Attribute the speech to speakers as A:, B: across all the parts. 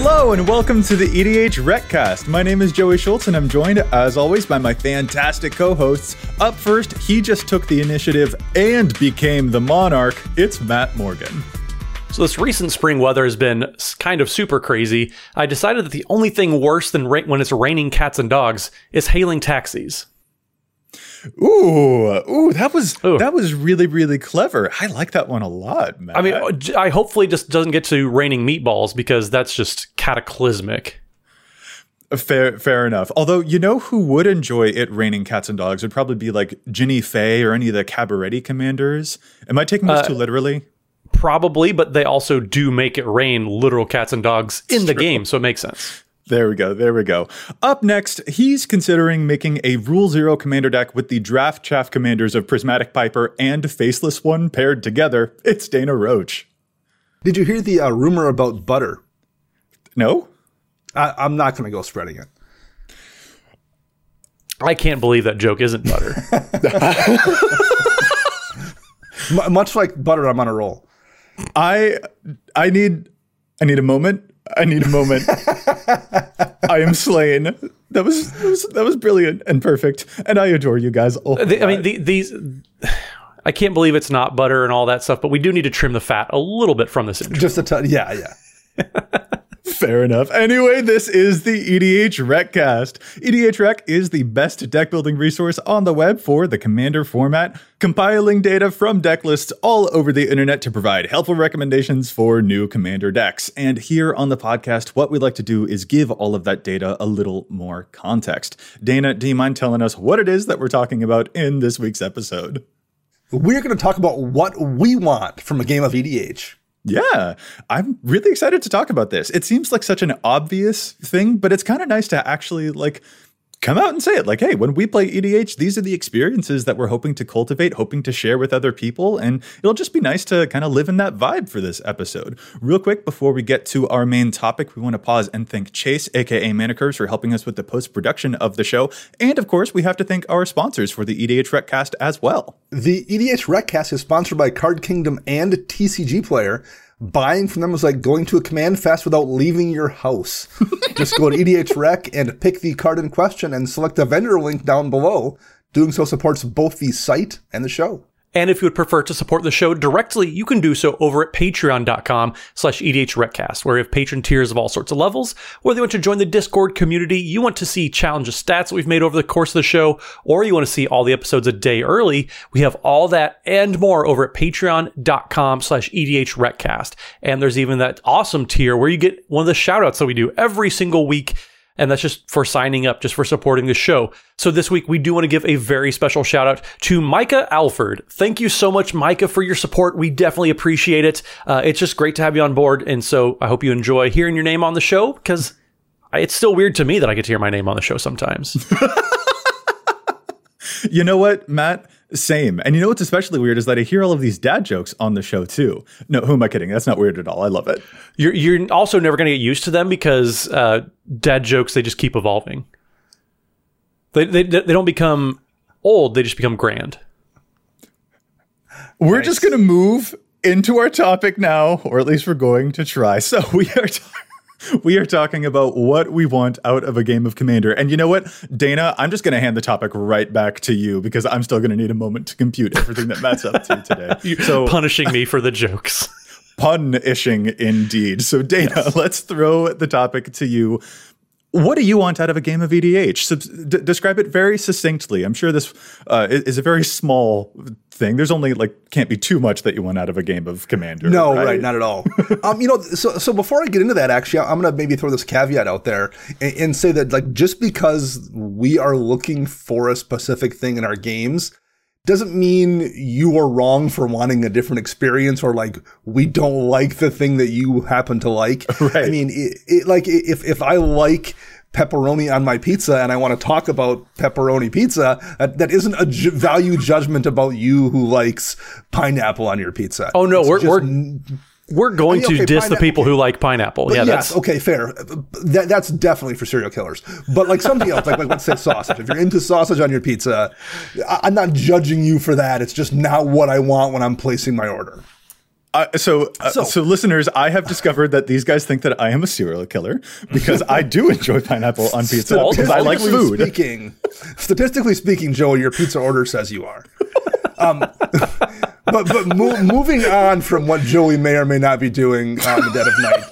A: Hello and welcome to the EDH Recast. My name is Joey Schultz and I'm joined, as always, by my fantastic co hosts. Up first, he just took the initiative and became the monarch. It's Matt Morgan.
B: So, this recent spring weather has been kind of super crazy. I decided that the only thing worse than ra- when it's raining cats and dogs is hailing taxis.
A: Ooh, ooh, that was ooh. that was really really clever. I like that one a lot, man.
B: I mean, I hopefully just doesn't get to raining meatballs because that's just cataclysmic.
A: Fair, fair enough. Although you know who would enjoy it raining cats and dogs would probably be like Jinnie Fay or any of the Cabaretti commanders. Am I taking this uh, too literally?
B: Probably, but they also do make it rain literal cats and dogs in the game, so it makes sense.
A: There we go. There we go. Up next, he's considering making a Rule Zero commander deck with the Draft Chaff commanders of Prismatic Piper and Faceless One paired together. It's Dana Roach.
C: Did you hear the uh, rumor about butter?
A: No.
C: I, I'm not going to go spreading it.
B: I can't believe that joke isn't butter.
C: M- much like butter, I'm on a roll.
A: I I need I need a moment I need a moment. I am slain. That was, that was, that was brilliant and perfect, and I adore you guys.
B: Oh the, I mean, the, these. I can't believe it's not butter and all that stuff, but we do need to trim the fat a little bit from this. Intro.
C: Just a ton. Yeah, yeah.
A: Fair enough. Anyway, this is the EDH Recast. EDH Rec is the best deck building resource on the web for the Commander format, compiling data from deck lists all over the internet to provide helpful recommendations for new Commander decks. And here on the podcast, what we like to do is give all of that data a little more context. Dana, do you mind telling us what it is that we're talking about in this week's episode?
C: We're going to talk about what we want from a game of EDH.
A: Yeah, I'm really excited to talk about this. It seems like such an obvious thing, but it's kind of nice to actually like come out and say it like, hey, when we play EDH, these are the experiences that we're hoping to cultivate, hoping to share with other people. And it'll just be nice to kind of live in that vibe for this episode. Real quick, before we get to our main topic, we want to pause and thank Chase, aka Manicurves, for helping us with the post production of the show. And of course, we have to thank our sponsors for the EDH Recast as well.
C: The EDH Recast is sponsored by Card Kingdom and TCG Player buying from them is like going to a command fest without leaving your house. Just go to EDH Rec and pick the card in question and select the vendor link down below. Doing so supports both the site and the show.
B: And if you would prefer to support the show directly, you can do so over at patreon.com slash edhrecast, where we have patron tiers of all sorts of levels. Whether you want to join the Discord community, you want to see challenges stats that we've made over the course of the show, or you want to see all the episodes a day early, we have all that and more over at patreon.com slash edhrecast. And there's even that awesome tier where you get one of the shout outs that we do every single week and that's just for signing up, just for supporting the show. So this week, we do want to give a very special shout out to Micah Alford. Thank you so much, Micah, for your support. We definitely appreciate it. Uh, it's just great to have you on board. And so I hope you enjoy hearing your name on the show because it's still weird to me that I get to hear my name on the show sometimes.
A: you know what, Matt? Same. And you know what's especially weird is that I hear all of these dad jokes on the show too. No, who am I kidding? That's not weird at all. I love it.
B: You're you're also never going to get used to them because uh, dad jokes they just keep evolving. They, they they don't become old. They just become grand.
A: We're nice. just going to move into our topic now, or at least we're going to try. So we are. T- we are talking about what we want out of a game of Commander. And you know what, Dana, I'm just going to hand the topic right back to you because I'm still going to need a moment to compute everything that Matt's up to today.
B: so punishing me for the jokes.
A: Pun-ishing indeed. So Dana, yes. let's throw the topic to you what do you want out of a game of EDH? Sub- d- describe it very succinctly. I'm sure this uh, is a very small thing. There's only like can't be too much that you want out of a game of Commander.
C: No,
A: right,
C: right not at all. um, you know, so so before I get into that, actually, I'm gonna maybe throw this caveat out there and, and say that like just because we are looking for a specific thing in our games doesn't mean you are wrong for wanting a different experience or like we don't like the thing that you happen to like. Right. I mean, it, it, like if if I like pepperoni on my pizza and I want to talk about pepperoni pizza, that, that isn't a ju- value judgment about you who likes pineapple on your pizza.
B: Oh no, it's we're, we're we're going I mean, okay, to diss the people who like pineapple. yeah,
C: yes, okay, fair. That, that's definitely for serial killers. But like something else, like, like let's say sausage. If you're into sausage on your pizza, I, I'm not judging you for that. It's just not what I want when I'm placing my order.
A: Uh, so, uh, so, so, listeners, I have discovered that these guys think that I am a serial killer because I do enjoy pineapple on pizza because I like food.
C: Speaking, statistically speaking, Joey, your pizza order says you are. Um, but but mo- moving on from what Joey may or may not be doing on the dead of night.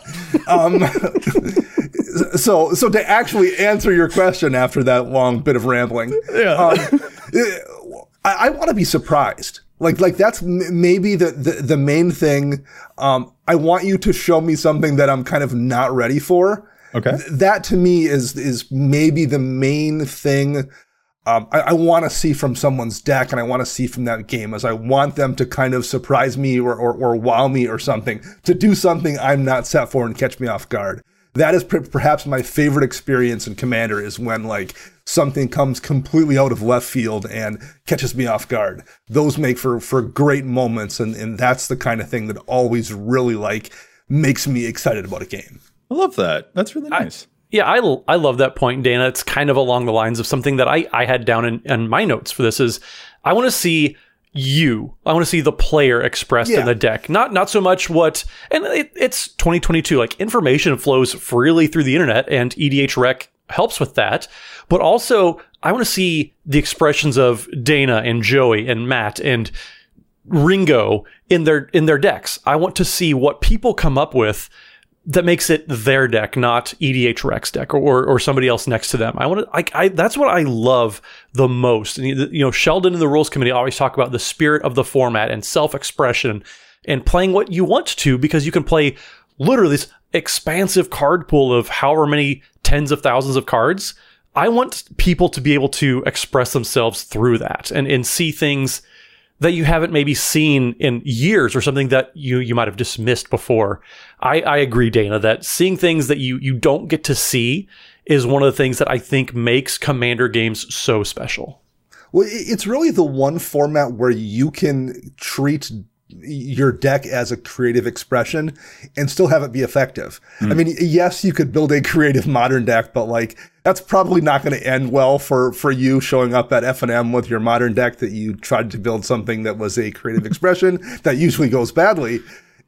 C: Um, so so to actually answer your question after that long bit of rambling, yeah. Um, I, I want to be surprised. Like, like that's m- maybe the, the, the main thing. Um, I want you to show me something that I'm kind of not ready for.
A: Okay.
C: Th- that to me is, is maybe the main thing. Um, I, I want to see from someone's deck and I want to see from that game as I want them to kind of surprise me or, or, or wow me or something to do something I'm not set for and catch me off guard that is perhaps my favorite experience in Commander is when like something comes completely out of left field and catches me off guard. Those make for for great moments, and and that's the kind of thing that always really like makes me excited about a game.
A: I love that. That's really nice.
B: I, yeah, I, I love that point, Dana. It's kind of along the lines of something that I, I had down in, in my notes for this is I want to see you. I want to see the player expressed yeah. in the deck, not not so much what. And it, it's 2022. Like information flows freely through the internet, and EDH Rec helps with that. But also, I want to see the expressions of Dana and Joey and Matt and Ringo in their in their decks. I want to see what people come up with that makes it their deck, not EDH Rec's deck or, or, somebody else next to them. I want to, like, I, that's what I love the most. And, you know, Sheldon and the rules committee always talk about the spirit of the format and self expression and playing what you want to because you can play literally this expansive card pool of however many tens of thousands of cards. I want people to be able to express themselves through that and, and see things that you haven't maybe seen in years or something that you you might have dismissed before. I, I agree, Dana, that seeing things that you you don't get to see is one of the things that I think makes Commander games so special.
C: Well, it's really the one format where you can treat your deck as a creative expression and still have it be effective. Mm. I hmm. mean, yes, you could build a creative modern deck, but like that's probably not going to end well for for you showing up at FNM with your modern deck that you tried to build something that was a creative expression that usually goes badly.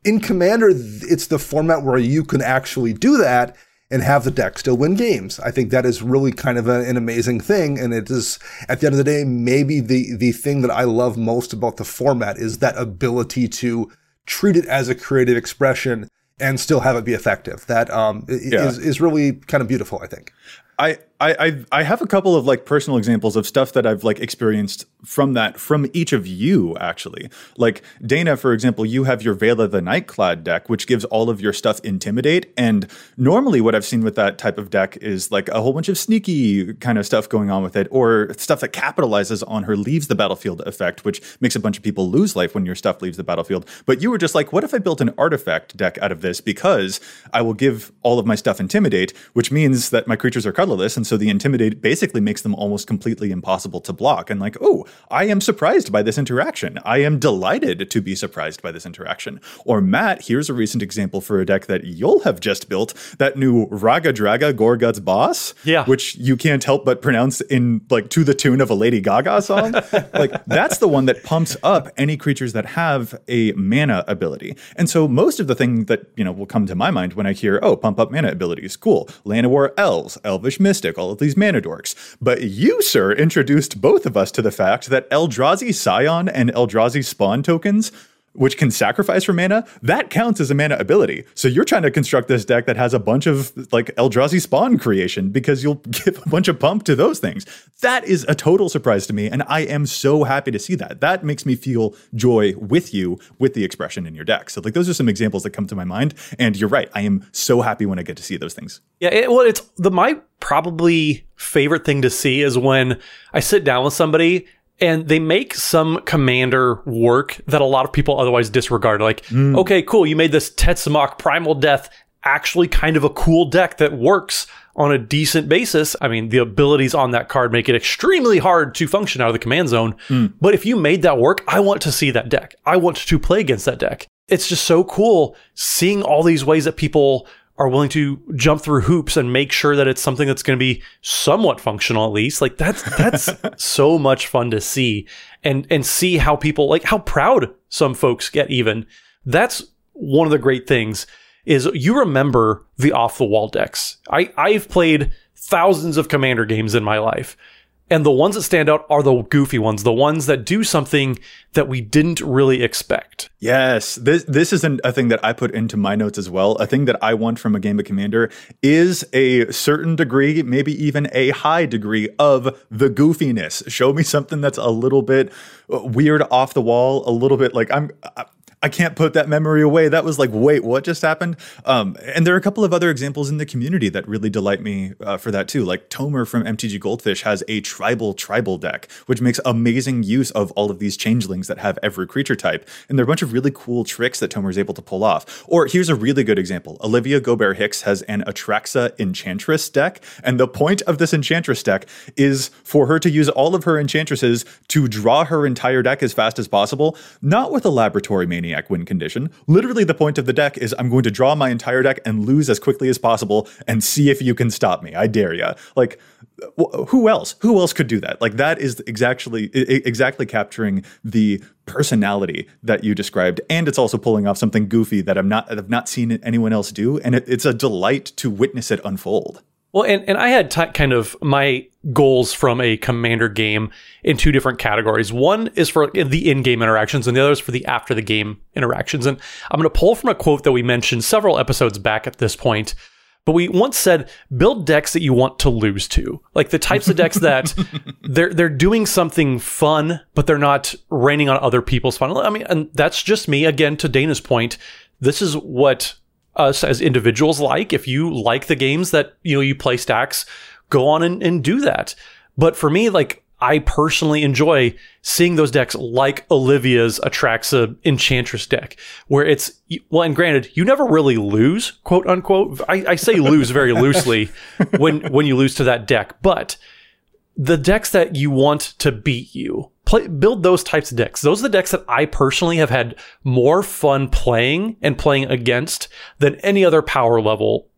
C: In Commander, it's the format where you can actually do that and have the deck still win games. I think that is really kind of a, an amazing thing. And it is, at the end of the day, maybe the, the thing that I love most about the format is that ability to treat it as a creative expression and still have it be effective. That um, yeah. is, is really kind of beautiful, I think.
A: I, I I have a couple of like personal examples of stuff that I've like experienced from that from each of you actually. Like Dana, for example, you have your Vela the Nightclad deck, which gives all of your stuff intimidate. And normally, what I've seen with that type of deck is like a whole bunch of sneaky kind of stuff going on with it, or stuff that capitalizes on her leaves the battlefield effect, which makes a bunch of people lose life when your stuff leaves the battlefield. But you were just like, what if I built an artifact deck out of this because I will give all of my stuff intimidate, which means that my creatures are colorless, and so the intimidate basically makes them almost completely impossible to block. And like, oh, I am surprised by this interaction. I am delighted to be surprised by this interaction. Or Matt, here's a recent example for a deck that you'll have just built, that new Raggadragga Goreguts boss,
B: yeah.
A: which you can't help but pronounce in like to the tune of a Lady Gaga song. like that's the one that pumps up any creatures that have a mana ability. And so most of the thing that, you know, will come to my mind when I hear, oh, pump up mana abilities, cool. Llanowar Elves, Elvish Mystic, all of these mana dorks. But you, sir, introduced both of us to the fact that Eldrazi Scion and Eldrazi Spawn tokens which can sacrifice for mana, that counts as a mana ability. So you're trying to construct this deck that has a bunch of like Eldrazi spawn creation because you'll give a bunch of pump to those things. That is a total surprise to me, and I am so happy to see that. That makes me feel joy with you with the expression in your deck. So like those are some examples that come to my mind, and you're right. I am so happy when I get to see those things.
B: Yeah, it, well, it's the my probably favorite thing to see is when I sit down with somebody and they make some commander work that a lot of people otherwise disregard. Like, mm. okay, cool, you made this Tetzimoc Primal Death actually kind of a cool deck that works on a decent basis. I mean, the abilities on that card make it extremely hard to function out of the command zone. Mm. But if you made that work, I want to see that deck. I want to play against that deck. It's just so cool seeing all these ways that people are willing to jump through hoops and make sure that it's something that's going to be somewhat functional at least like that's that's so much fun to see and and see how people like how proud some folks get even that's one of the great things is you remember the off the wall decks. I, I've played thousands of commander games in my life. And the ones that stand out are the goofy ones, the ones that do something that we didn't really expect.
A: Yes, this this is an, a thing that I put into my notes as well. A thing that I want from a game of Commander is a certain degree, maybe even a high degree of the goofiness. Show me something that's a little bit weird, off the wall, a little bit like I'm. I can't put that memory away. That was like, wait, what just happened? Um, and there are a couple of other examples in the community that really delight me uh, for that too. Like Tomer from MTG Goldfish has a tribal tribal deck, which makes amazing use of all of these changelings that have every creature type. And there are a bunch of really cool tricks that Tomer is able to pull off. Or here's a really good example Olivia Gobert Hicks has an Atraxa Enchantress deck. And the point of this Enchantress deck is for her to use all of her Enchantresses to draw her entire deck as fast as possible, not with a Laboratory Mania Maniac win condition. Literally, the point of the deck is I'm going to draw my entire deck and lose as quickly as possible and see if you can stop me. I dare you. Like, who else? Who else could do that? Like, that is exactly exactly capturing the personality that you described, and it's also pulling off something goofy that I'm not I've not seen anyone else do, and it, it's a delight to witness it unfold.
B: Well, and, and I had t- kind of my goals from a commander game in two different categories. One is for the in game interactions, and the other is for the after the game interactions. And I'm going to pull from a quote that we mentioned several episodes back at this point. But we once said build decks that you want to lose to, like the types of decks that they're they're doing something fun, but they're not raining on other people's fun. I mean, and that's just me again. To Dana's point, this is what us as individuals like. If you like the games that, you know, you play stacks, go on and, and do that. But for me, like, I personally enjoy seeing those decks like Olivia's Atraxa Enchantress deck, where it's, well, and granted, you never really lose, quote unquote. I, I say lose very loosely when, when you lose to that deck, but the decks that you want to beat you, play, build those types of decks. Those are the decks that I personally have had more fun playing and playing against than any other power level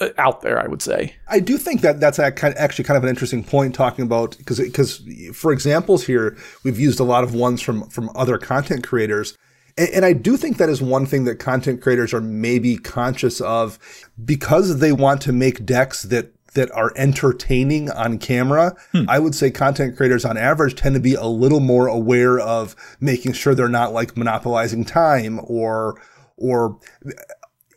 B: uh, out there, I would say.
C: I do think that that's actually kind of an interesting point talking about because because for examples here we've used a lot of ones from from other content creators. And, and I do think that is one thing that content creators are maybe conscious of because they want to make decks that that are entertaining on camera, hmm. I would say content creators on average tend to be a little more aware of making sure they're not like monopolizing time or, or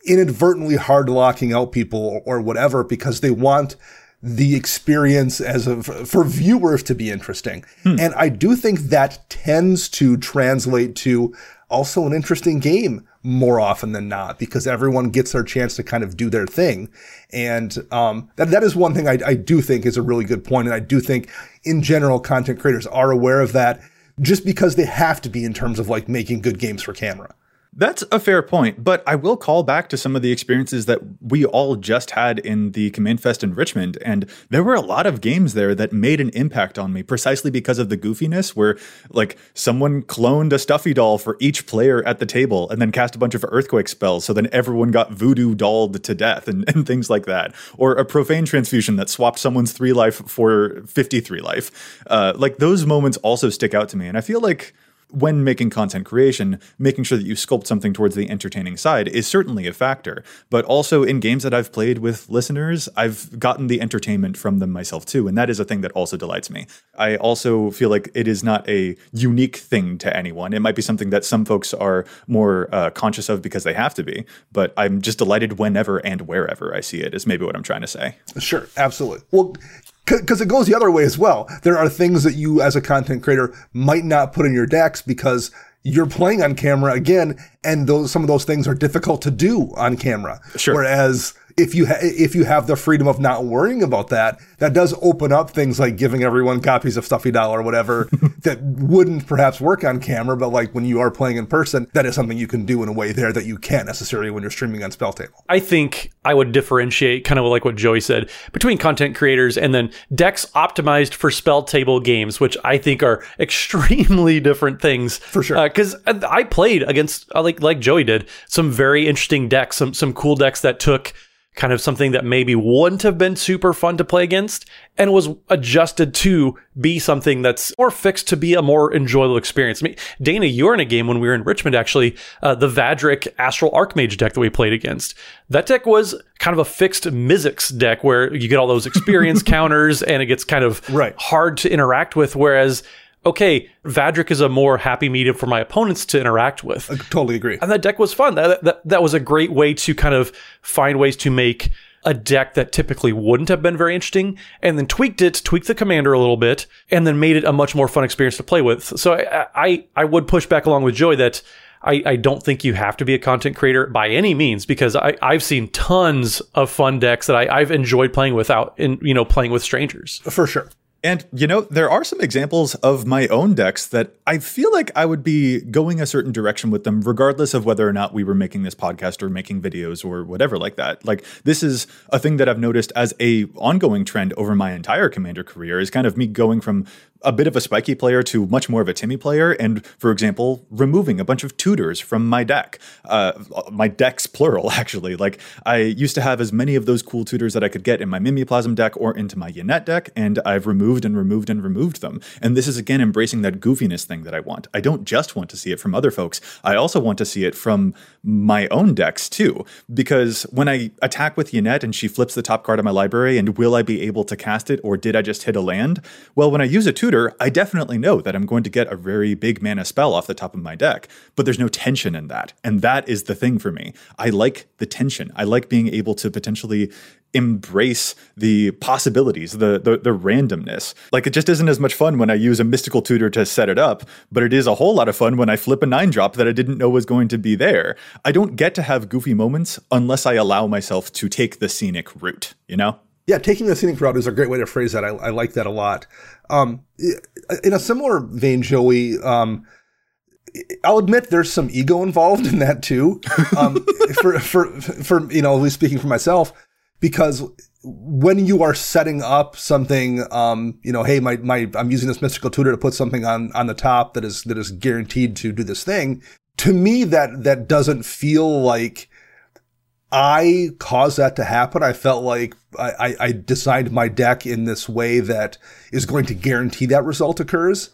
C: inadvertently hard locking out people or, whatever because they want the experience as of for viewers to be interesting. Hmm. And I do think that tends to translate to also an interesting game more often than not because everyone gets their chance to kind of do their thing. And um, that, that is one thing I, I do think is a really good point. And I do think in general, content creators are aware of that just because they have to be in terms of like making good games for camera.
A: That's a fair point, but I will call back to some of the experiences that we all just had in the Command Fest in Richmond, and there were a lot of games there that made an impact on me precisely because of the goofiness, where like someone cloned a stuffy doll for each player at the table and then cast a bunch of earthquake spells, so then everyone got voodoo dolled to death and, and things like that, or a profane transfusion that swapped someone's three life for 53 life. Uh, like those moments also stick out to me, and I feel like when making content creation, making sure that you sculpt something towards the entertaining side is certainly a factor. But also in games that I've played with listeners, I've gotten the entertainment from them myself too. And that is a thing that also delights me. I also feel like it is not a unique thing to anyone. It might be something that some folks are more uh, conscious of because they have to be. But I'm just delighted whenever and wherever I see it, is maybe what I'm trying to say.
C: Sure, absolutely. Well, because it goes the other way as well. There are things that you as a content creator might not put in your decks because you're playing on camera again, and those some of those things are difficult to do on camera.
A: Sure.
C: Whereas if you ha- if you have the freedom of not worrying about that, that does open up things like giving everyone copies of Stuffy Doll or whatever that wouldn't perhaps work on camera, but like when you are playing in person, that is something you can do in a way there that you can't necessarily when you're streaming on Spell Table.
B: I think I would differentiate kind of like what Joey said between content creators and then decks optimized for Spell Table games, which I think are extremely different things.
C: For sure.
B: Because uh, I played against uh, like like Joey did some very interesting decks, some some cool decks that took kind of something that maybe wouldn't have been super fun to play against and was adjusted to be something that's more fixed to be a more enjoyable experience. I mean, Dana, you were in a game when we were in Richmond, actually, uh, the Vadrik Astral Archmage deck that we played against. That deck was kind of a fixed Mizzix deck where you get all those experience counters and it gets kind of
C: Right.
B: hard to interact with. Whereas, okay, Vadrik is a more happy medium for my opponents to interact with.
C: I totally agree.
B: And that deck was fun. That, that that was a great way to kind of find ways to make a deck that typically wouldn't have been very interesting, and then tweaked it, tweaked the commander a little bit, and then made it a much more fun experience to play with. So I I, I would push back along with Joey that. I, I don't think you have to be a content creator by any means because I, I've seen tons of fun decks that I, I've enjoyed playing without in you know playing with strangers.
C: For sure.
A: And, you know, there are some examples of my own decks that I feel like I would be going a certain direction with them, regardless of whether or not we were making this podcast or making videos or whatever like that. Like, this is a thing that I've noticed as a ongoing trend over my entire commander career is kind of me going from a bit of a spiky player to much more of a Timmy player. And, for example, removing a bunch of tutors from my deck. Uh, my decks, plural, actually. Like, I used to have as many of those cool tutors that I could get in my Mimeoplasm deck or into my Yennett deck, and I've removed and removed and removed them. And this is again embracing that goofiness thing that I want. I don't just want to see it from other folks, I also want to see it from my own decks too. Because when I attack with Yennett and she flips the top card of my library, and will I be able to cast it or did I just hit a land? Well, when I use a tutor, I definitely know that I'm going to get a very big mana spell off the top of my deck, but there's no tension in that. And that is the thing for me. I like the tension. I like being able to potentially embrace the possibilities, the, the the randomness. Like it just isn't as much fun when I use a mystical tutor to set it up, but it is a whole lot of fun when I flip a nine drop that I didn't know was going to be there. I don't get to have goofy moments unless I allow myself to take the scenic route, you know?
C: Yeah, taking the scenic route is a great way to phrase that. I, I like that a lot. Um, in a similar vein, Joey, um, I'll admit there's some ego involved in that too. Um, for, for, for, you know, at least speaking for myself, because when you are setting up something, um, you know, hey, my, my, I'm using this mystical tutor to put something on, on the top that is, that is guaranteed to do this thing. To me, that, that doesn't feel like I caused that to happen. I felt like I, I, designed my deck in this way that is going to guarantee that result occurs.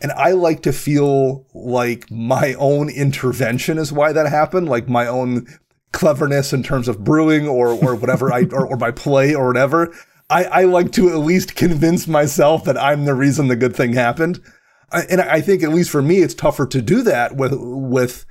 C: And I like to feel like my own intervention is why that happened, like my own cleverness in terms of brewing or, or whatever I, or, or my play or whatever. I, I like to at least convince myself that I'm the reason the good thing happened. And I think at least for me, it's tougher to do that with, with th-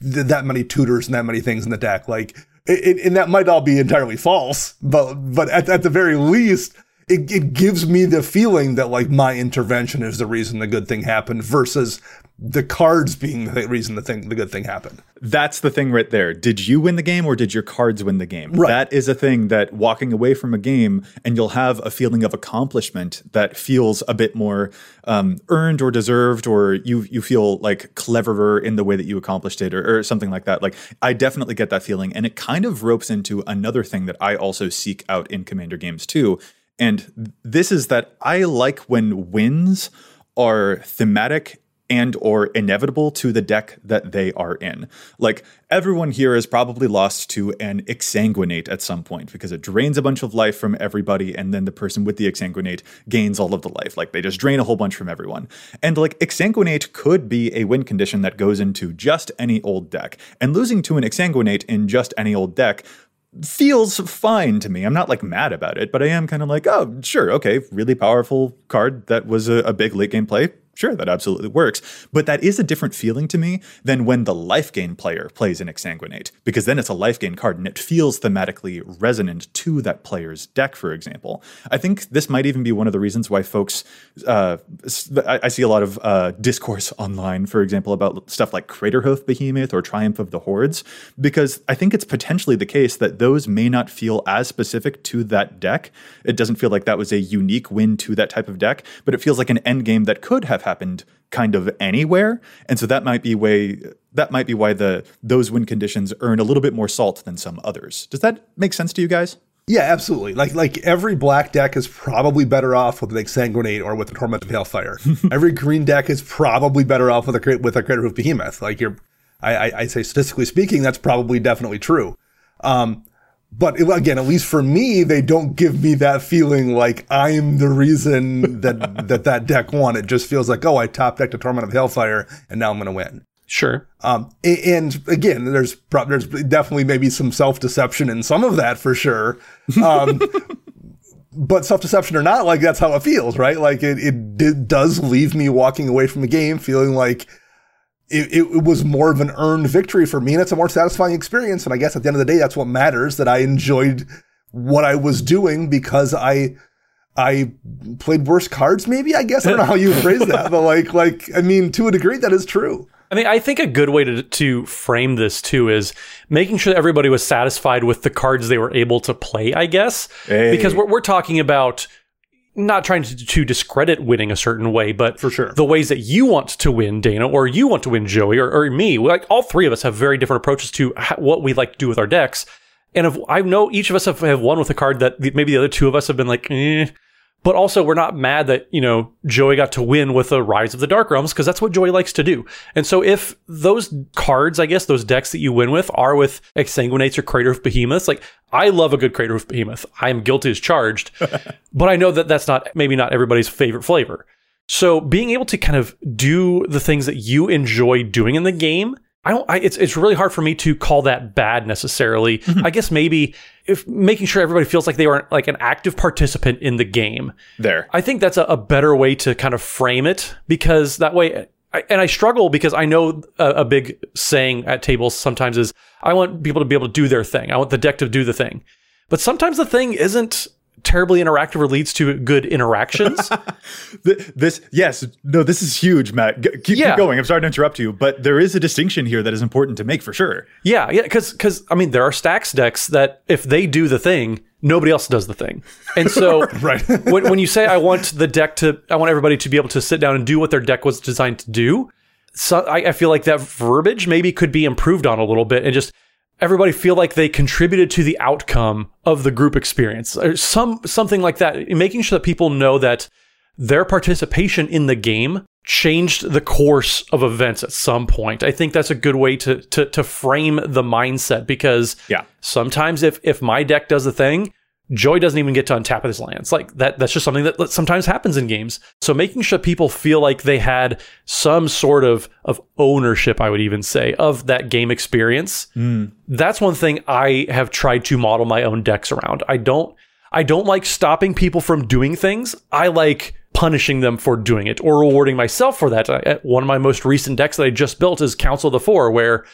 C: that many tutors and that many things in the deck. Like, it, it, and that might all be entirely false, but, but at, at the very least, it, it gives me the feeling that like my intervention is the reason the good thing happened versus the cards being the reason the thing the good thing happened.
A: That's the thing right there. Did you win the game or did your cards win the game?
C: Right.
A: That is a thing that walking away from a game and you'll have a feeling of accomplishment that feels a bit more um, earned or deserved, or you you feel like cleverer in the way that you accomplished it, or, or something like that. Like I definitely get that feeling, and it kind of ropes into another thing that I also seek out in Commander games too. And this is that I like when wins are thematic and or inevitable to the deck that they are in. Like everyone here is probably lost to an exsanguinate at some point because it drains a bunch of life from everybody and then the person with the exsanguinate gains all of the life. Like they just drain a whole bunch from everyone. And like exsanguinate could be a win condition that goes into just any old deck. And losing to an exsanguinate in just any old deck feels fine to me. I'm not like mad about it, but I am kind of like, oh, sure, okay, really powerful card that was a, a big late game play. Sure, that absolutely works. But that is a different feeling to me than when the life gain player plays an exsanguinate, because then it's a life gain card and it feels thematically resonant to that player's deck, for example. I think this might even be one of the reasons why folks, uh, I, I see a lot of uh, discourse online, for example, about stuff like Craterhoof Behemoth or Triumph of the Hordes, because I think it's potentially the case that those may not feel as specific to that deck. It doesn't feel like that was a unique win to that type of deck, but it feels like an end game that could have happened kind of anywhere. And so that might be way that might be why the those win conditions earn a little bit more salt than some others. Does that make sense to you guys?
C: Yeah, absolutely. Like like every black deck is probably better off with an exsanguinate or with a torment of hailfire. every green deck is probably better off with a with a Craterhoof behemoth. Like you're, I, I I say statistically speaking, that's probably definitely true. Um, but again, at least for me, they don't give me that feeling like I'm the reason that that that deck won. It just feels like, oh, I top decked a Torment of Hailfire, and now I'm going to win.
B: Sure.
C: Um, and again, there's prob- there's definitely maybe some self deception in some of that for sure. Um, but self deception or not, like that's how it feels, right? Like it it does leave me walking away from the game feeling like it, it was more of an earned victory for me, and it's a more satisfying experience. And I guess at the end of the day, that's what matters. That I enjoyed what I was doing because I. I played worse cards, maybe. I guess I don't know how you phrase that, but like, like I mean, to a degree, that is true.
B: I mean, I think a good way to, to frame this too is making sure that everybody was satisfied with the cards they were able to play, I guess.
A: Hey.
B: Because we're, we're talking about not trying to, to discredit winning a certain way, but
C: For sure.
B: the ways that you want to win, Dana, or you want to win, Joey, or, or me. Like all three of us have very different approaches to what we like to do with our decks. And if I know each of us have, have won with a card that maybe the other two of us have been like, eh. But also, we're not mad that, you know, Joey got to win with the Rise of the Dark Realms because that's what Joey likes to do. And so, if those cards, I guess, those decks that you win with are with Exsanguinates or Craterhoof Behemoths, like, I love a good Craterhoof Behemoth. I am guilty as charged. but I know that that's not, maybe not everybody's favorite flavor. So being able to kind of do the things that you enjoy doing in the game, I don't. I, it's it's really hard for me to call that bad necessarily. Mm-hmm. I guess maybe if making sure everybody feels like they are like an active participant in the game.
A: There.
B: I think that's a, a better way to kind of frame it because that way. I, and I struggle because I know a, a big saying at tables sometimes is I want people to be able to do their thing. I want the deck to do the thing, but sometimes the thing isn't terribly interactive or leads to good interactions.
A: This yes no this is huge matt G- keep,
B: Yeah.
A: keep going i'm sorry to interrupt you but there is a distinction here that is important to make for sure
B: Yeah, yeah, because because I mean there are stacks decks that if they do the thing, nobody else does the thing, and so
C: Right.
B: when when you say I want the deck to, I want everybody to be able to sit down and do what their deck was designed to do. So I, I feel like that verbiage maybe could be improved on a little bit, and just everybody feel like they contributed to the outcome of the group experience, or some something like that, making sure that people know that their participation in the game changed the course of events at some point. I think that's a good way to to to frame the mindset because
A: Yeah.
B: sometimes if if my deck does the thing, Joey doesn't even get to untap his lands. Like that that's just something that sometimes happens in games. So making sure people feel like they had some sort of of ownership, I would even say, of that game experience. Mm. That's one thing I have tried to model my own decks around. I don't I don't like stopping people from doing things. I like punishing them for doing it or rewarding myself for that. I, one of my most recent decks that I just built is Council of the Four, where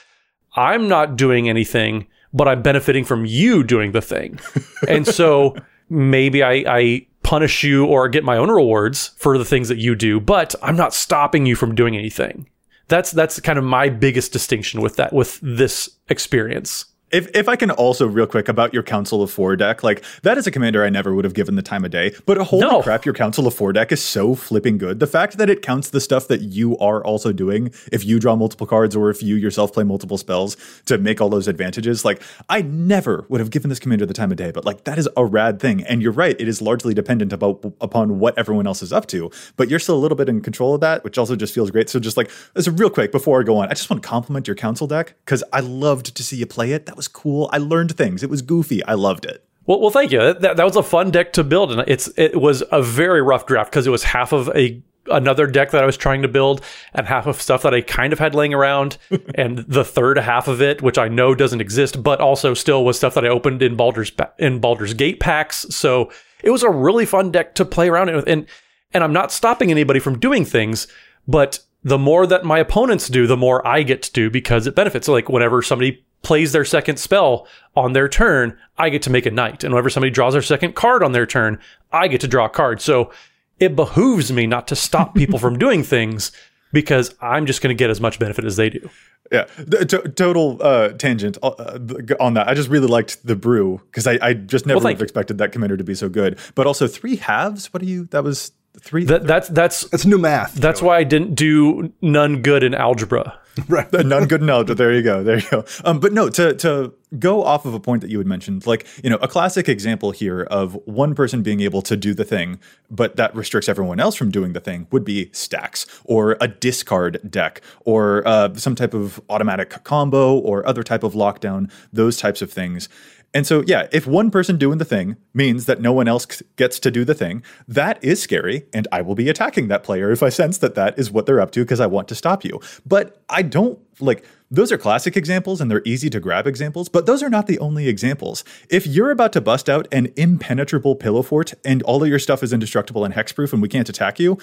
B: I'm not doing anything, but I'm benefiting from you doing the thing. and so maybe I, I punish you or get my own rewards for the things that you do, but I'm not stopping you from doing anything. That's that's kind of my biggest distinction with that with this experience.
A: If, if I can also real quick about your Council of Four deck, like that is a commander I never would have given the time of day. But holy
B: No.
A: crap, your Council of Four deck is so flipping good. The fact that it counts the stuff that you are also doing, if you draw multiple cards or if you yourself play multiple spells to make all those advantages, like I never would have given this commander the time of day. But like that is a rad thing. And you're right, it is largely dependent about upon what everyone else is up to. But you're still a little bit in control of that, which also just feels great. So just like as a real quick before I go on, I just want to compliment your Council deck because I loved to see you play it. That was cool. I learned things. It was goofy. I loved it.
B: Well, well, thank you. That, that was a fun deck to build, and it's it was a very rough draft because it was half of a another deck that I was trying to build and half of stuff that I kind of had laying around, and the third half of it, which I know doesn't exist, but also still was stuff that I opened in Baldur's in Baldur's Gate packs. So it was a really fun deck to play around with, and and I'm not stopping anybody from doing things, but the more that my opponents do, the more I get to do because it benefits. So like whenever somebody plays their second spell on their turn, I get to make a knight. And whenever somebody draws their second card on their turn, I get to draw a card. So it behooves me not to stop people from doing things because I'm just going to get as much benefit as they do.
A: Yeah, the, to- total uh, tangent uh, on that. I just really liked the brew because I, I just never
B: Well,
A: would have expected that commander to be so good. But also three halves. What are you? That was three.
B: That, that's that's
C: It's new math.
B: that's why I didn't do none good in algebra.
C: right.
A: None good enough. But there you go. There you go. Um, but no, to to go off of a point that you had mentioned, like you know, a classic example here of one person being able to do the thing, but that restricts everyone else from doing the thing, would be stacks or a discard deck or uh, some type of automatic combo or other type of lockdown. Those types of things. And so, yeah, if one person doing the thing means that no one else gets to do the thing, that is scary. And I will be attacking that player if I sense that that is what they're up to because I want to stop you. But I don't like those are classic examples and they're easy to grab examples, but those are not the only examples. If you're about to bust out an impenetrable pillow fort and all of your stuff is indestructible and hexproof and we can't attack you,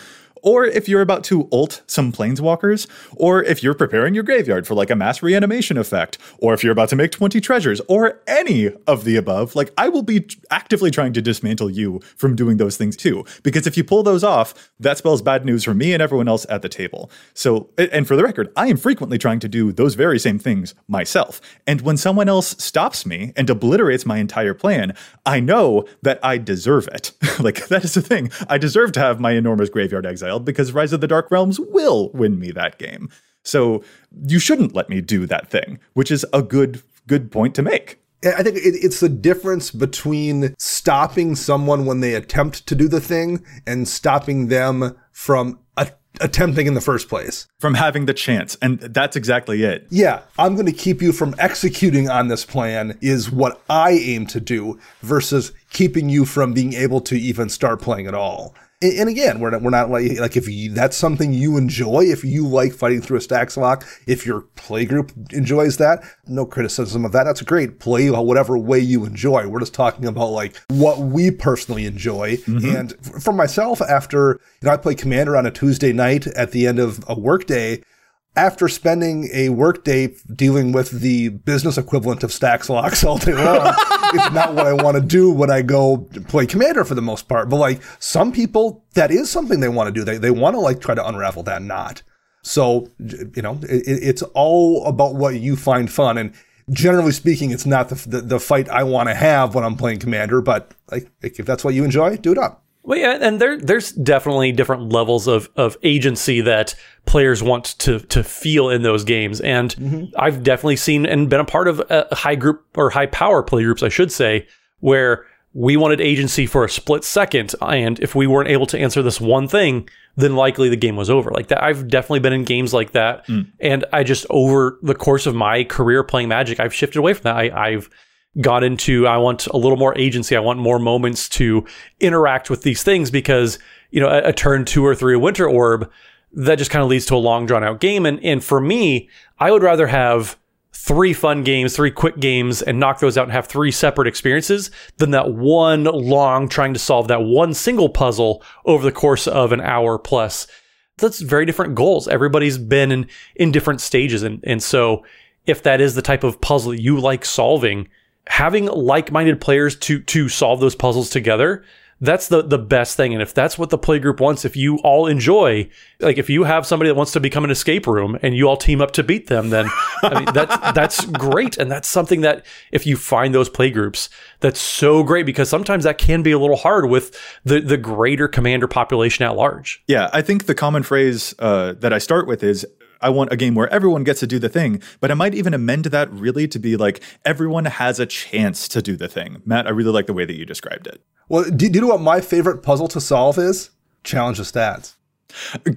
A: or if you're about to ult some planeswalkers, or if you're preparing your graveyard for like a mass reanimation effect, or if you're about to make 20 treasures, or any of the above, like I will be actively trying to dismantle you from doing those things too. Because if you pull those off, that spells bad news for me and everyone else at the table. So, and for the record, I am frequently trying to do those very same things myself. And when someone else stops me and obliterates my entire plan, I know that I deserve it. like that is the thing. I deserve to have my enormous graveyard exiled because Rise of the Dark Realms will win me that game. So you shouldn't let me do that thing, which is a good good point to make.
C: I think it's the difference between stopping someone when they attempt to do the thing and stopping them from attempting in the first place.
A: From having the chance. And that's exactly it.
C: Yeah. I'm going to keep you from executing on this plan, is what I aim to do, versus keeping you from being able to even start playing at all and again, we're not, we're not like like if you, that's something you enjoy, if you like fighting through a stacks lock, if your play group enjoys that, no criticism of that. That's great. Play whatever way you enjoy. We're just talking about like what we personally enjoy. Mm-hmm. And for myself, after you know, I play Commander on a Tuesday night at the end of a workday after spending a workday dealing with the business equivalent of stacks locks all day long, it's not what I want to do when I go play commander for the most part. But like some people, that is something they want to do. They, they want to like try to unravel that knot. So, you know, it, it's all about what you find fun. And generally speaking, it's not the, the, the fight I want to have when I'm playing commander, but like, if that's what you enjoy, do it up.
B: Well, yeah, and there there's definitely different levels of of agency that players want to to feel in those games, and mm-hmm. I've definitely seen and been a part of a high group or high power play groups, I should say, where we wanted agency for a split second, and if we weren't able to answer this one thing, then likely the game was over. Like that, I've definitely been in games like that, mm. and I just over the course of my career playing Magic, I've shifted away from that. I, I've got into I want a little more agency. I want more moments to interact with these things because, you know, a, a turn two or three, winter orb, that just kind of leads to a long drawn out game. And and for me, I would rather have three fun games, three quick games, and knock those out and have three separate experiences than that one long trying to solve that one single puzzle over the course of an hour plus. That's very different goals. Everybody's been in, in different stages. And, and so if that is the type of puzzle you like solving, having like-minded players to to solve those puzzles together that's the the best thing. And if that's what the play group wants if you all enjoy like if you have somebody that wants to become an escape room and you all team up to beat them then i mean that's that's great. And that's something that if you find those play groups that's so great because sometimes that can be a little hard with the the greater commander population at large.
A: Yeah i think the common phrase uh, that i start with is I want a game where everyone gets to do the thing, but I might even amend that really to be like everyone has a chance to do the thing. Matt, I really like the way that you described it.
C: Well, do, do you know what my favorite puzzle to solve is? Challenge the stats.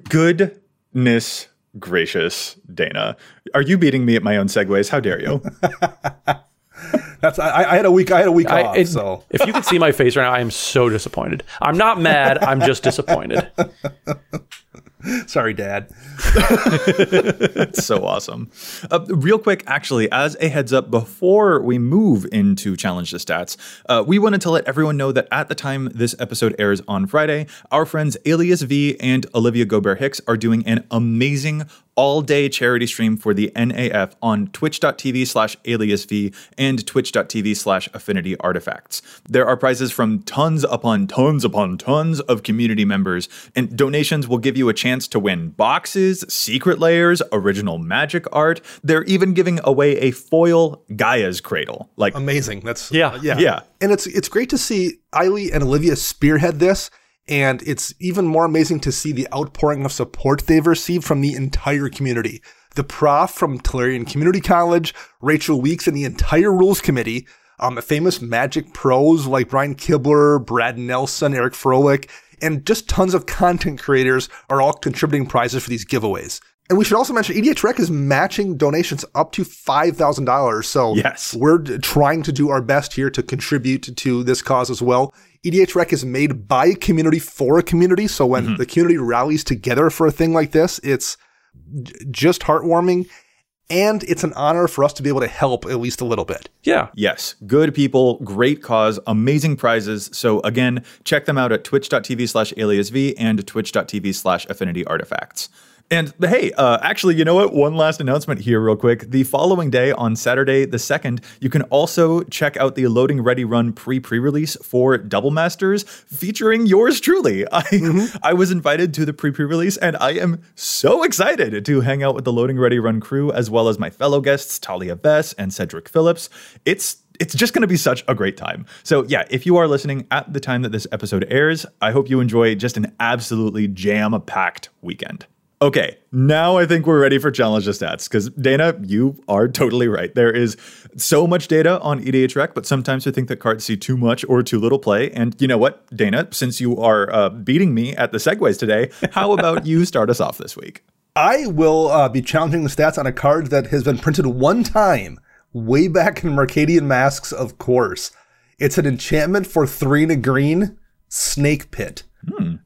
A: Goodness gracious, Dana. Are you beating me at my own segues? How dare you?
C: That's I, I, had a week. I had a week I, off. It, so
B: if you could see my face right now, I am so disappointed. I'm not mad. I'm just disappointed.
C: Sorry, Dad.
A: That's so awesome. Uh, real quick, actually, as a heads up, before we move into Challenge the Stats, uh, we wanted to let everyone know that at the time this episode airs on Friday, our friends Alias V and Olivia Gobert Hicks are doing an amazing all day charity stream for the NAF on twitch.tv slash aliasv and twitch.tv slash affinity artifacts. There are prizes from tons upon tons upon tons of community members, and donations will give you a chance to win boxes, secret layers, original magic art. They're even giving away a foil Gaia's cradle. Like
C: amazing. That's
A: yeah, yeah. Yeah.
C: And it's it's great to see Eiley and Olivia spearhead this and it's even more amazing to see the outpouring of support they've received from the entire community. The prof from Tolarian Community College, Rachel Weeks, and the entire rules committee, um, famous Magic pros like Brian Kibler, Brad Nelson, Eric Froehlich, and just tons of content creators are all contributing prizes for these giveaways. And we should also mention EDH Rec is matching donations up to $5,000. So
A: Yes.
C: we're trying to do our best here to contribute to this cause as well. EDH Rec is made by a community for a community. So when mm-hmm. the community rallies together for a thing like this, it's just heartwarming. And it's an honor for us to be able to help at least a little bit.
B: Yeah.
A: Yes, good people, great cause, amazing prizes. So again, check them out at twitch.tv slash aliasv and twitch.tv slash affinity artifacts. And hey, uh, actually, you know what? One last announcement here, real quick. The following day, on Saturday the 2nd, you can also check out the Loading Ready Run pre pre release for Double Masters featuring yours truly. I, I was invited to the pre pre release, and I am so excited to hang out with the Loading Ready Run crew, as well as my fellow guests, Taalia Vess and Cedric Phillips. It's it's just going to be such a great time. So, yeah, if you are listening at the time that this episode airs, I hope you enjoy just an absolutely jam packed weekend. Okay, now I think we're ready for challenge the stats because Dana, you are totally right. There is so much data on EDH Rec, but sometimes I think that cards see too much or too little play. And you know what, Dana, since you are uh, beating me at the segues today, how about you start us off this week?
C: I will uh, be challenging the stats on a card that has been printed one time, way back in Mercadian Masks, of course. It's an enchantment for three and a green, Snake Pit.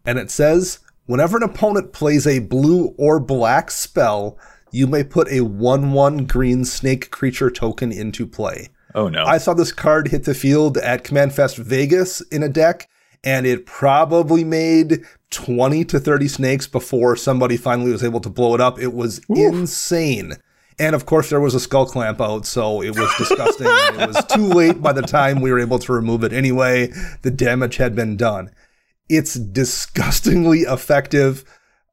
C: And it says whenever an opponent plays a blue or black spell, you may put a 1 1 green snake creature token into play.
A: Oh no.
C: I saw this card hit the field at Command Fest Vegas in a deck, and it probably made 20 to 30 snakes before somebody finally was able to blow it up. It was insane. And of course, there was a Skullclamp out, so it was disgusting. it was too late by the time we were able to remove it anyway. The damage had been done. It's disgustingly effective.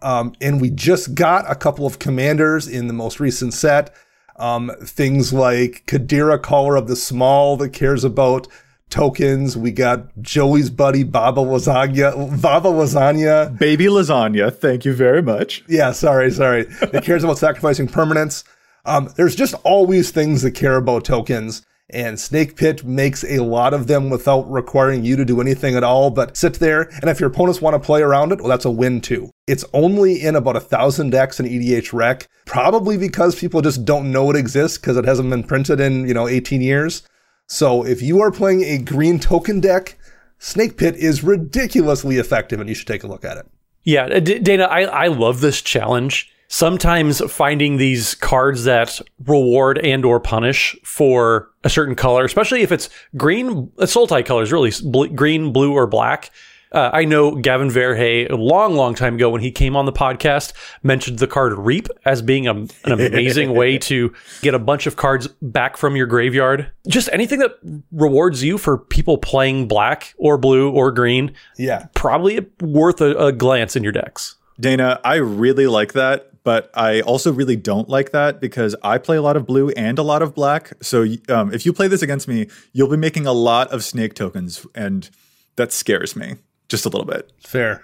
C: Um, and we just got a couple of commanders in the most recent set. Um, things like Kadira, Caller of the Small, that cares about tokens. We got Joey's buddy, Baba Lasagna, Baba Lasagna.
A: Baby lasagna, thank you very much.
C: Yeah, sorry, sorry. That cares about sacrificing permanence. Um, there's just always things that care about tokens. And Snake Pit makes a lot of them without requiring you to do anything at all, but sit there. And if your opponents want to play around it, well, that's a win too. It's only in about a thousand decks in EDH Rec, probably because people just don't know it exists because it hasn't been printed in, you know, 18 years. So if you are playing a green token deck, Snake Pit is ridiculously effective and you should take a look at it.
B: Yeah, D- Dana, I, I love this challenge. Sometimes finding these cards that reward and or punish for a certain color, especially if it's green, uh, Sultai colors, really bl- green, blue, or black. Uh, I know Gavin Verhey a long, long time ago when he came on the podcast mentioned the card Reap as being a, an amazing way to get a bunch of cards back from your graveyard. Just anything that rewards you for people playing black or blue or green,
C: Yeah.
B: probably worth a, a glance in your decks.
A: Dana, I really like that, but I also really don't like that because I play a lot of blue and a lot of black. So um, if you play this against me, you'll be making a lot of snake tokens, and that scares me just a little bit.
C: Fair.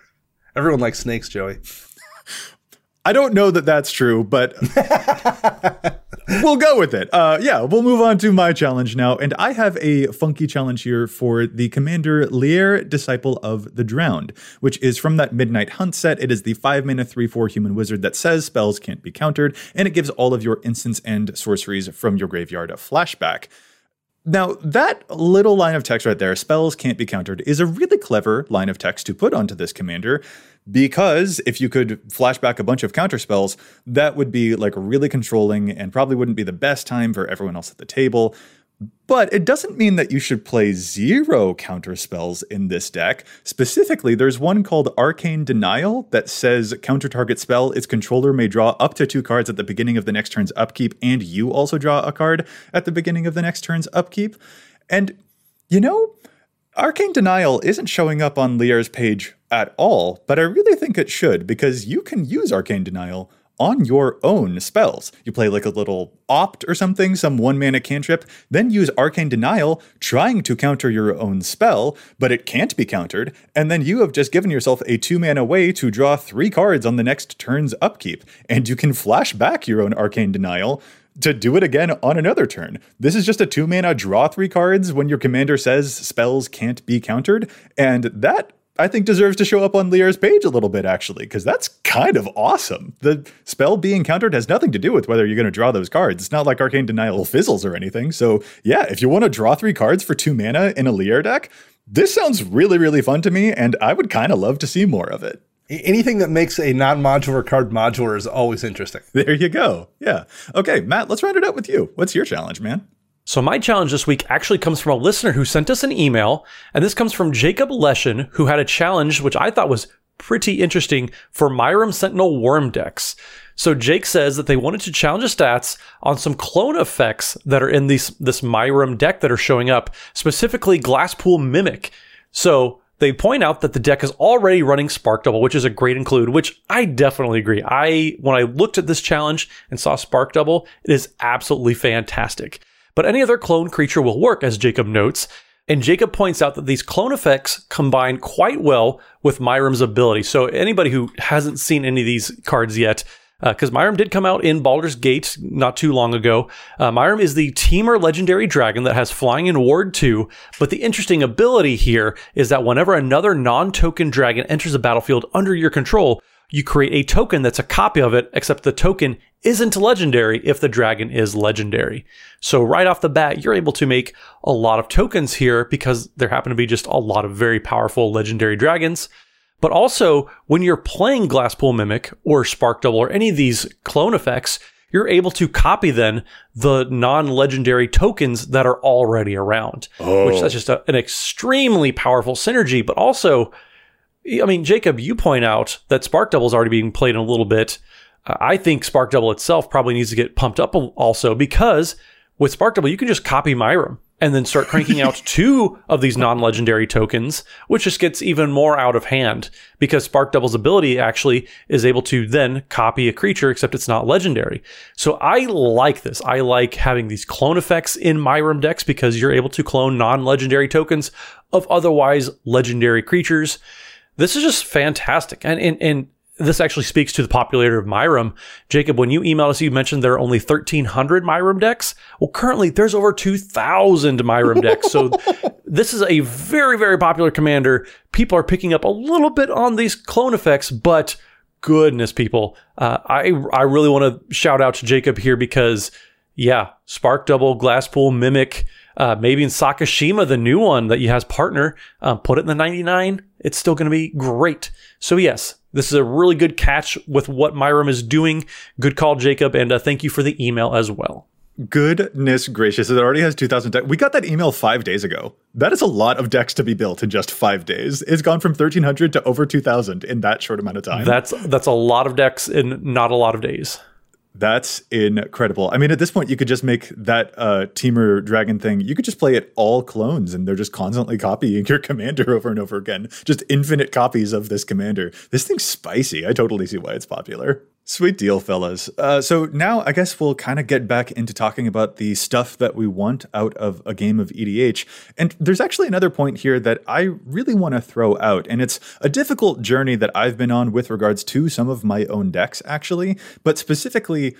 C: Everyone likes snakes, Joey.
A: I don't know that that's true, but we'll go with it. Uh, yeah, we'll move on to my challenge now. And I have a funky challenge here for the Commander Lier, Disciple of the Drowned, which is from that Midnight Hunt set. It is the 5 mana 3 4 human wizard that says spells can't be countered, and it gives all of your instants and sorceries from your graveyard a flashback. Now, that little line of text right there, spells can't be countered, is a really clever line of text to put onto this commander because if you could flash back a bunch of counter spells, that would be like really controlling and probably wouldn't be the best time for everyone else at the table. But it doesn't mean that you should play zero counter spells in this deck. Specifically, there's one called Arcane Denial that says counter target spell, its controller may draw up to two cards at the beginning of the next turn's upkeep, and you also draw a card at the beginning of the next turn's upkeep. And, you know, Arcane Denial isn't showing up on Lier's page at all, but I really think it should because you can use Arcane Denial on your own spells. You play like a little opt or something, some one mana cantrip, then use Arcane Denial trying to counter your own spell, but it can't be countered, and then you have just given yourself a two mana way to draw three cards on the next turn's upkeep, and you can flash back your own Arcane Denial to do it again on another turn. This is just a two mana draw three cards when your commander says spells can't be countered, and that I think deserves to show up on Lier's page a little bit, actually, because that's kind of awesome. The spell being countered has nothing to do with whether you're going to draw those cards. It's not like Arcane Denial fizzles or anything. So, yeah, if you want to draw three cards for two mana in a Lier deck, this sounds really, really fun to me, and I would kind of love to see more of it.
C: Anything that makes a non modular card modular is always interesting.
A: There you go. Yeah. Okay, Matt, let's round it out with you. What's your challenge, man?
B: So my challenge this week actually comes from a listener who sent us an email, and this comes from Jacob Leshin, who had a challenge which I thought was pretty interesting for Miirym Sentinel Wyrm decks. So Jake says that they wanted to challenge the stats on some clone effects that are in these this Myram deck that are showing up, specifically Glasspool Mimic. So they point out that the deck is already running Spark Double, which is a great include, which I definitely agree. I when I looked at this challenge and saw Spark Double, it is absolutely fantastic. But any other clone creature will work, as Jacob notes. And Jacob points out that these clone effects combine quite well with Miirym's ability. So anybody who hasn't seen any of these cards yet, because uh, Miirym did come out in Baldur's Gate not too long ago. Uh, Miirym is the Temur legendary dragon that has flying in Ward 2, but the interesting ability here is that whenever another non token dragon enters a battlefield under your control, you create a token that's a copy of it, except the token isn't legendary if the dragon is legendary. So right off the bat, you're able to make a lot of tokens here because there happen to be just a lot of very powerful legendary dragons. But also, when you're playing Glasspool Mimic or Spark Double or any of these clone effects, you're able to copy then the non-legendary tokens that are already around, oh. which that's just a, an extremely powerful synergy. But also, I mean, Jacob, you point out that Spark Double is already being played in a little bit. Uh, I think Spark Double itself probably needs to get pumped up also because with Spark Double, you can just copy Miirym and then start cranking out two of these non-legendary tokens, which just gets even more out of hand because Spark Double's ability actually is able to then copy a creature, except it's not legendary. So I like this. I like having these clone effects in Miirym decks because you're able to clone non-legendary tokens of otherwise legendary creatures this is just fantastic. And, and, and this actually speaks to the popularity of Miirym. Jacob, when you emailed us, you mentioned there are only 1,300 Miirym decks. Well, currently there's over 2,000 Miirym decks. So this is a very, very popular commander. People are picking up a little bit on these clone effects, but goodness, people, uh, I, I really want to shout out to Jacob here because, yeah, Spark Double, Glasspool, Mimic, uh, maybe in Sakashima, the new one that you has partner, um, put it in the 99. It's still going to be great. So yes, this is a really good catch with what Miirym is doing. Good call, Jacob, and uh, thank you for the email as well.
A: Goodness gracious, it already has 2,000 decks. We got that email five days ago. That is a lot of decks to be built in just five days. It's gone from 1,300 to over 2,000 in that short amount of time.
B: That's that's a lot of decks in not a lot of days.
A: That's incredible. I mean, at this point, you could just make that uh, Temur Dragon thing. You could just play it all clones, and they're just constantly copying your commander over and over again. Just infinite copies of this commander. This thing's spicy. I totally see why it's popular. Sweet deal, fellas. Uh, so now I guess we'll kind of get back into talking about the stuff that we want out of a game of EDH. And there's actually another point here that I really want to throw out. And it's a difficult journey that I've been on with regards to some of my own decks, actually. But specifically,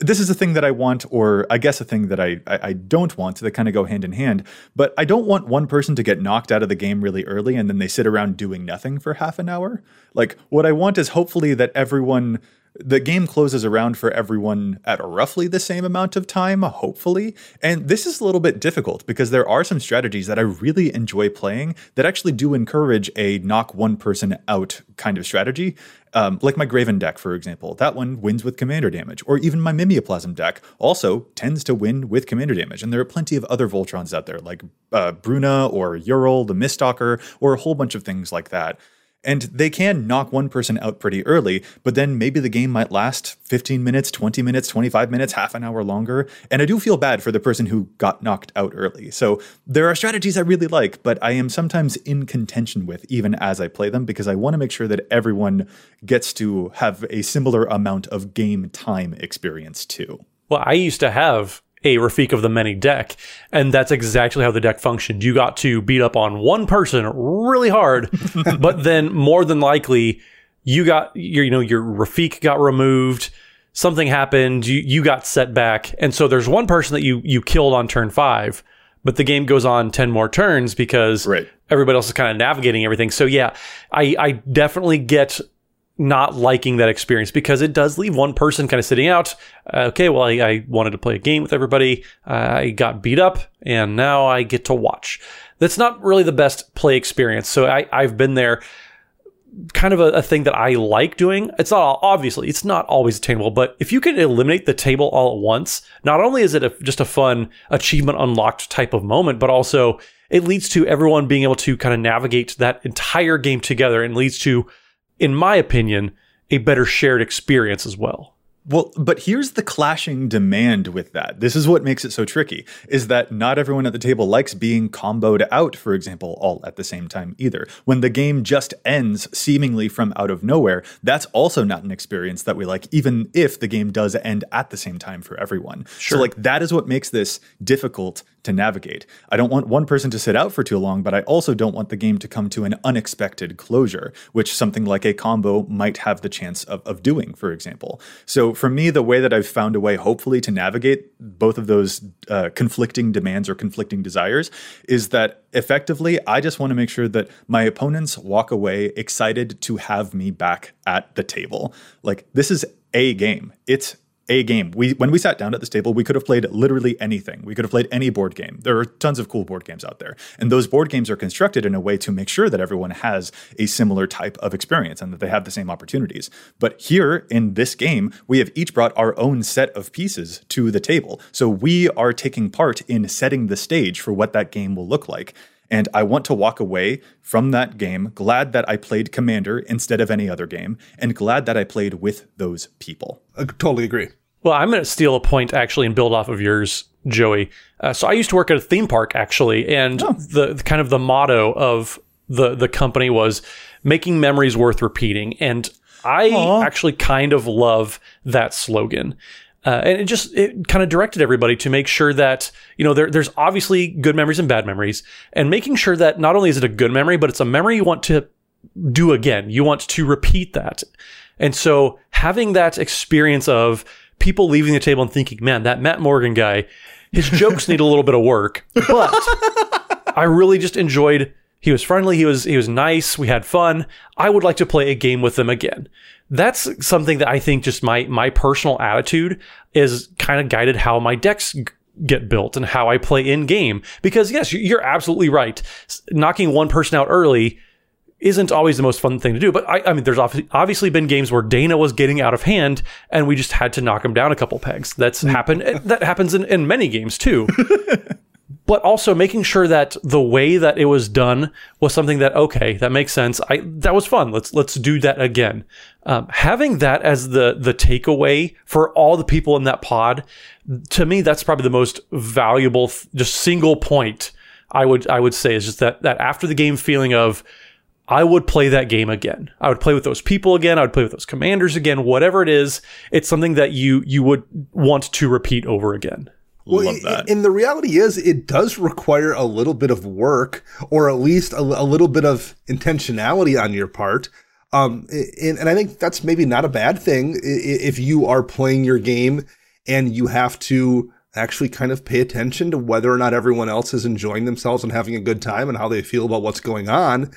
A: this is a thing that I want, or I guess a thing that I, I, I don't want that kind of go hand in hand. But I don't want one person to get knocked out of the game really early and then they sit around doing nothing for half an hour. Like, what I want is hopefully that everyone the game closes around for everyone at roughly the same amount of time, hopefully. And this is a little bit difficult because there are some strategies that I really enjoy playing that actually do encourage a knock one person out kind of strategy. Um, like my Graven deck, for example. That one wins with commander damage. Or even my Mimeoplasm deck also tends to win with commander damage. And there are plenty of other Voltrons out there, like uh, Bruna or Uril, the Miststalker, or a whole bunch of things like that. And they can knock one person out pretty early, but then maybe the game might last 15 minutes, 20 minutes, 25 minutes, half an hour longer. And I do feel bad for the person who got knocked out early. So there are strategies I really like, but I am sometimes in contention with even as I play them because I want to make sure that everyone gets to have a similar amount of game time experience too.
B: Well, I used to have a Rafiq of the Many deck. And that's exactly how the deck functioned. You got to beat up on one person really hard, but then more than likely, you got your, you know, your Rafiq got removed. Something happened. You, you got set back. And so there's one person that you, you killed on turn five, but the game goes on 10 more turns because
A: right.
B: everybody else is kind of navigating everything. So yeah, I, I definitely get not liking that experience because it does leave one person kind of sitting out. Uh, okay, well, I, I, wanted to play a game with everybody. Uh, I got beat up and now I get to watch. That's not really the best play experience. So I, I've been there kind of a, a, thing that I like doing. It's not obviously it's not always attainable, but if you can eliminate the table all at once, not only is it a, just a fun achievement unlocked type of moment, but also it leads to everyone being able to kind of navigate that entire game together and leads to, in my opinion, a better shared experience as well.
A: Well, but here's the clashing demand with that. This is what makes it so tricky is that not everyone at the table likes being comboed out, for example, all at the same time either. When the game just ends seemingly from out of nowhere, that's also not an experience that we like, even if the game does end at the same time for everyone. Sure. So, like, that is what makes this difficult to navigate. I don't want one person to sit out for too long, but I also don't want the game to come to an unexpected closure, which something like a combo might have the chance of, of doing, for example. So for me, the way that I've found a way, hopefully, to navigate both of those uh, conflicting demands or conflicting desires is that effectively, I just want to make sure that my opponents walk away excited to have me back at the table. Like, this is a game. It's a game. We when we sat down at this table, we could have played literally anything. We could have played any board game. There are tons of cool board games out there. And those board games are constructed in a way to make sure that everyone has a similar type of experience and that they have the same opportunities. But here in this game, we have each brought our own set of pieces to the table. So we are taking part in setting the stage for what that game will look like. And I want to walk away from that game glad that I played Commander instead of any other game, and glad that I played with those people.
C: I totally agree.
B: Well, I'm going to steal a point actually and build off of yours, Joey. Uh, so I used to work at a theme park actually, and oh. the, the kind of the motto of the the company was making memories worth repeating, and I Aww. actually kind of love that slogan. Uh, and it just it kind of directed everybody to make sure that you know there, there's obviously good memories and bad memories, and making sure that not only is it a good memory, but it's a memory you want to do again. You want to repeat that, and so having that experience of people leaving the table and thinking, man, that Matt Morgan guy, his jokes need a little bit of work. But I really just enjoyed he was friendly, he was he was nice, we had fun. I would like to play a game with them again. That's something that I think just my my personal attitude is kind of guided how my decks get built and how I play in game. Because yes, you're absolutely right. Knocking one person out early isn't always the most fun thing to do. But I, I mean, there's obviously been games where Dana was getting out of hand and we just had to knock him down a couple pegs. That's mm. happened. that happens in, in many games too. but also making sure that the way that it was done was something that okay, that makes sense. I that was fun. Let's let's do that again. Um, having that as the the takeaway for all the people in that pod, to me, that's probably the most valuable, just single point. I would I would say is just that that after the game feeling of I would play that game again. I would play with those people again. I would play with those commanders again. Whatever it is, it's something that you you would want to repeat over again.
C: Well, Love that. And the reality is, it does require a little bit of work, or at least a, a little bit of intentionality on your part. Um, and, and I think that's maybe not a bad thing if you are playing your game and you have to actually kind of pay attention to whether or not everyone else is enjoying themselves and having a good time and how they feel about what's going on.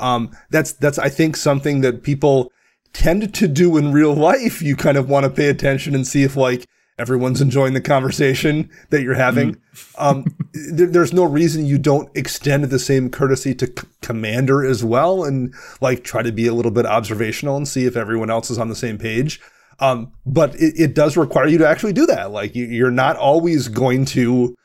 C: Um, that's, that's, I think something that people tend to do in real life. You kind of want to pay attention and see if like everyone's enjoying the conversation that you're having. Mm. Um, there, there's no reason you don't extend the same courtesy to c- commander as well and like try to be a little bit observational and see if everyone else is on the same page. Um, but it, it, does require you to actually do that. Like you, you're not always going to,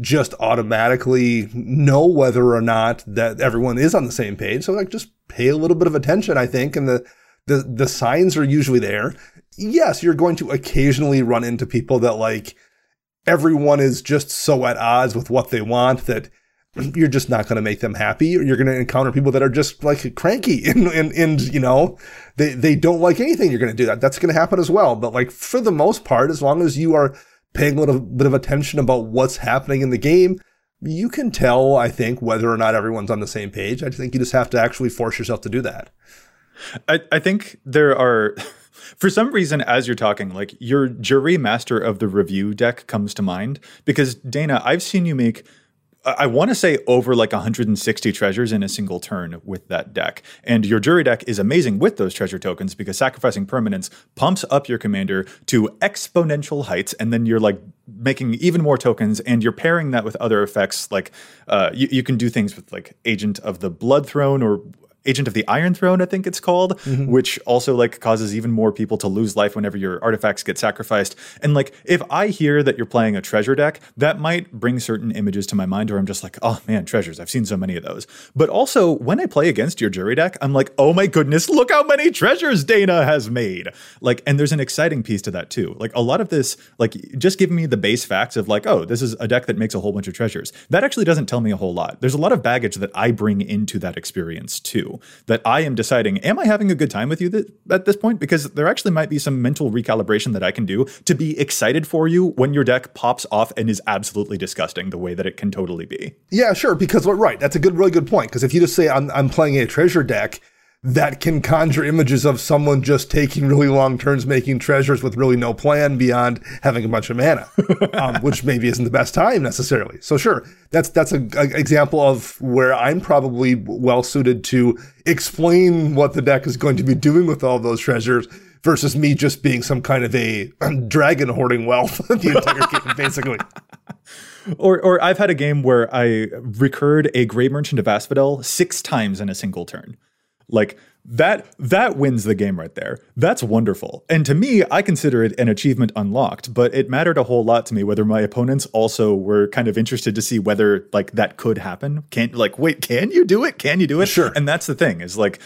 C: just automatically know whether or not that everyone is on the same page. So like just pay a little bit of attention, I think, and the the the signs are usually there. Yes, you're going to occasionally run into people that like everyone is just so at odds with what they want that you're just not going to make them happy or you're going to encounter people that are just like cranky and, and, and, you know, they, they don't like anything. You're going to do that. That's going to happen as well. But like for the most part, as long as you are paying a little bit of attention about what's happening in the game, you can tell, I think, whether or not everyone's on the same page. I think you just have to actually force yourself to do that.
A: I, I think there are, for some reason, as you're talking, like your Juri Master of the Revue deck comes to mind because Dana, I've seen you make I want to say over like 160 treasures in a single turn with that deck. And your Juri deck is amazing with those treasure tokens because sacrificing permanence pumps up your commander to exponential heights. And then you're like making even more tokens and you're pairing that with other effects. Like uh, you, you can do things with like Agent of the Blood Throne or Agent of the Iron Throne, I think it's called, mm-hmm. which also like causes even more people to lose life whenever your artifacts get sacrificed. And like if I hear that you're playing a treasure deck, that might bring certain images to my mind where I'm just like, oh man, treasures. I've seen so many of those. But also when I play against your Juri deck, I'm like, oh my goodness, look how many treasures Dana has made. Like, and there's an exciting piece to that too. Like a lot of this, like just giving me the base facts of like, oh, this is a deck that makes a whole bunch of treasures. That actually doesn't tell me a whole lot. There's a lot of baggage that I bring into that experience too that I am deciding, am I having a good time with you th- at this point? Because there actually might be some mental recalibration that I can do to be excited for you when your deck pops off and is absolutely disgusting the way that it can totally be.
C: Yeah, sure. Because, right, that's a good, really good point. Because if you just say, I'm, I'm playing a treasure deck, that can conjure images of someone just taking really long turns making treasures with really no plan beyond having a bunch of mana, um, which maybe isn't the best time necessarily. So sure, that's that's an example of where I'm probably well suited to explain what the deck is going to be doing with all those treasures versus me just being some kind of a dragon hoarding wealth the entire game, basically.
A: Or, or I've had a game where I recurred a Gray Merchant of Asphodel six times in a single turn. Like that that wins the game right there. That's wonderful. And to me, I consider it an achievement unlocked, but it mattered a whole lot to me whether my opponents also were kind of interested to see whether like that could happen. Can't like wait, can you do it? Can you do it?
C: Sure.
A: And that's the thing is like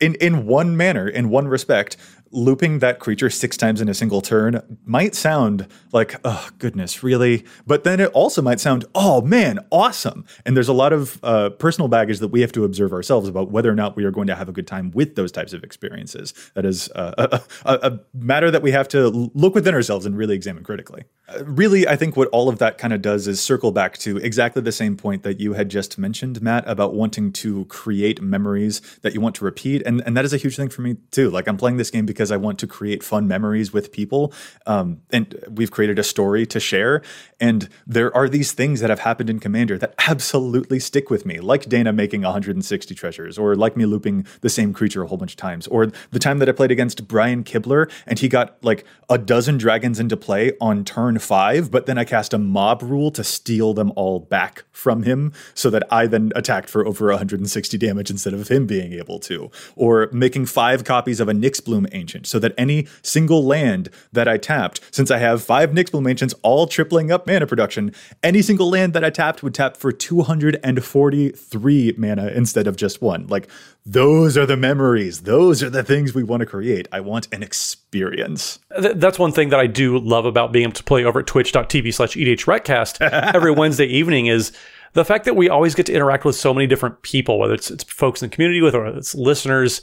A: in in one manner, in one respect, looping that creature six times in a single turn might sound like, oh, goodness, really? But then it also might sound, oh, man, awesome. And there's a lot of uh, personal baggage that we have to observe ourselves about whether or not we are going to have a good time with those types of experiences. That is uh, a, a, a, matter that we have to look within ourselves and really examine critically. Uh, really, I think what all of that kind of does is circle back to exactly the same point that you had just mentioned, Matt, about wanting to create memories that you want to repeat. And, and that is a huge thing for me, too. Like, I'm playing this game because because I want to create fun memories with people. Um, and we've created a story to share. And there are these things that have happened in Commander that absolutely stick with me, like Dana making 160 treasures, or like me looping the same creature a whole bunch of times, or the time that I played against Brian Kibler and he got like a dozen dragons into play on turn five, but then I cast a mob rule to steal them all back from him so that I then attacked for over 160 damage instead of him being able to, or making five copies of a Nyxbloom Ancient So that any single land that I tapped, since I have five Nyxbloom mansions all tripling up mana production, any single land that I tapped would tap for 243 mana instead of just one. Like, those are the memories. Those are the things we want to create. I want an experience.
B: That's one thing that I do love about being able to play over at twitch.tv slash EDHRECast every Wednesday evening is the fact that we always get to interact with so many different people, whether it's, it's folks in the community with or it's listeners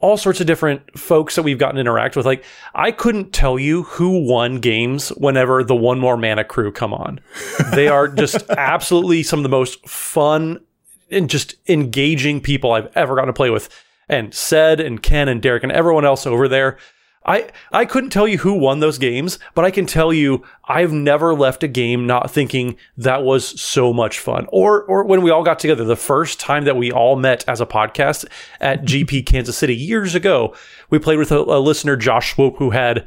B: all sorts of different folks that we've gotten to interact with. Like, I couldn't tell you who won games whenever the One More Mana crew come on. they are just absolutely some of the most fun and just engaging people I've ever gotten to play with. And Ced and Ken and Derek and everyone else over there I I couldn't tell you who won those games, but I can tell you I've never left a game not thinking that was so much fun. Or or when we all got together the first time that we all met as a podcast at GP Kansas City years ago, we played with a, a listener Josh Swope who had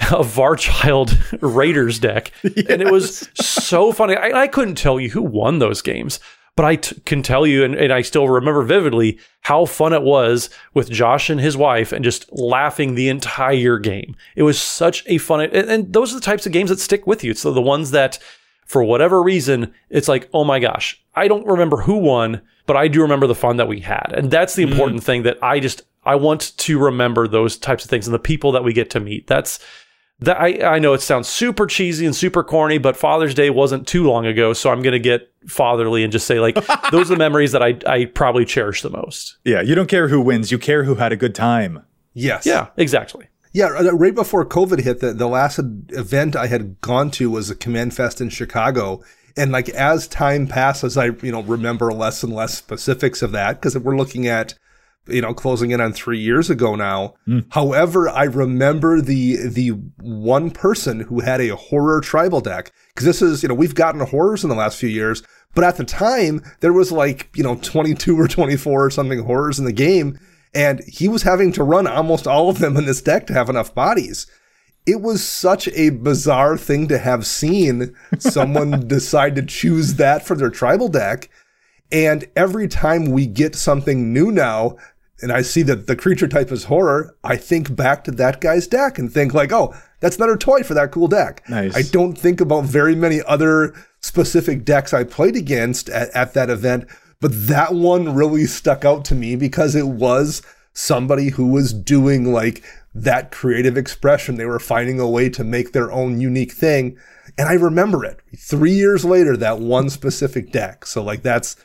B: a Varchild Raiders deck, yes. and it was so funny. I, I couldn't tell you who won those games, but I t- can tell you, and, and I still remember vividly how fun it was with Josh and his wife and just laughing the entire game. It was such a fun, and, and those are the types of games that stick with you. So the ones that, for whatever reason, it's like, oh my gosh, I don't remember who won, but I do remember the fun that we had. And that's the mm-hmm. important mm. thing that I just, I want to remember those types of things and the people that we get to meet. That's, that I, I know it sounds super cheesy and super corny, but Father's Day wasn't too long ago, so I'm going to get fatherly and just say like those are the memories that I I probably cherish the most.
A: Yeah, you don't care who wins, you care who had a good time.
C: Yes.
B: Yeah, exactly.
C: Yeah, uh, right before COVID hit, the, the last event I had gone to was a Command Fest in Chicago. And like as time passes, I you know remember less and less specifics of that because we're looking at you know, closing in on three years ago now. Mm. However, I remember the the one person who had a horror tribal deck because this is you know we've gotten horrors in the last few years, but at the time there was like you know 22 or 24 or something horrors in the game, and he was having to run almost all of them in this deck to have enough bodies. It was such a bizarre thing to have seen someone decide to choose that for their tribal deck. And every time we get something new now, and I see that the creature type is horror, I think back to that guy's deck and think like, oh, that's another toy for that cool deck.
A: Nice.
C: I don't think about very many other specific decks I played against at, at that event, but that one really stuck out to me because it was somebody who was doing like that creative expression. They were finding a way to make their own unique thing. And I remember it three years later, that one specific deck. So like that's,